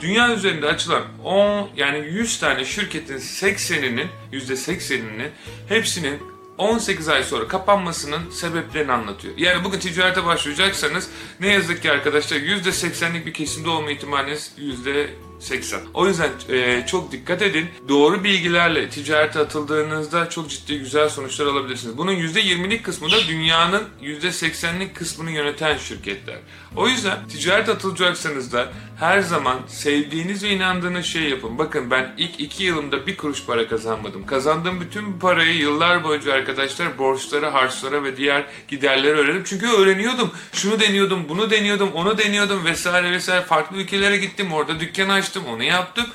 Dünya üzerinde açılan 10 yani 100 tane şirketin 80'inin %80'inin hepsinin 18 ay sonra kapanmasının sebeplerini anlatıyor. Yani bugün ticarete başlayacaksanız ne yazık ki arkadaşlar %80'lik bir kesimde olma ihtimaliniz %80. O yüzden e, çok dikkat edin. Doğru bilgilerle ticarete atıldığınızda çok ciddi güzel sonuçlar alabilirsiniz. Bunun %20'lik kısmı da dünyanın %80'lik kısmını yöneten şirketler. O yüzden ticaret atılacaksanız da her zaman sevdiğiniz ve inandığınız şeyi yapın. Bakın ben ilk iki yılımda bir kuruş para kazanmadım. Kazandığım bütün parayı yıllar boyunca arkadaşlar borçlara, harçlara ve diğer giderleri öğrendim. Çünkü öğreniyordum. Şunu deniyordum, bunu deniyordum, onu deniyordum vesaire vesaire. Farklı ülkelere gittim, orada dükkan açtım, onu yaptım.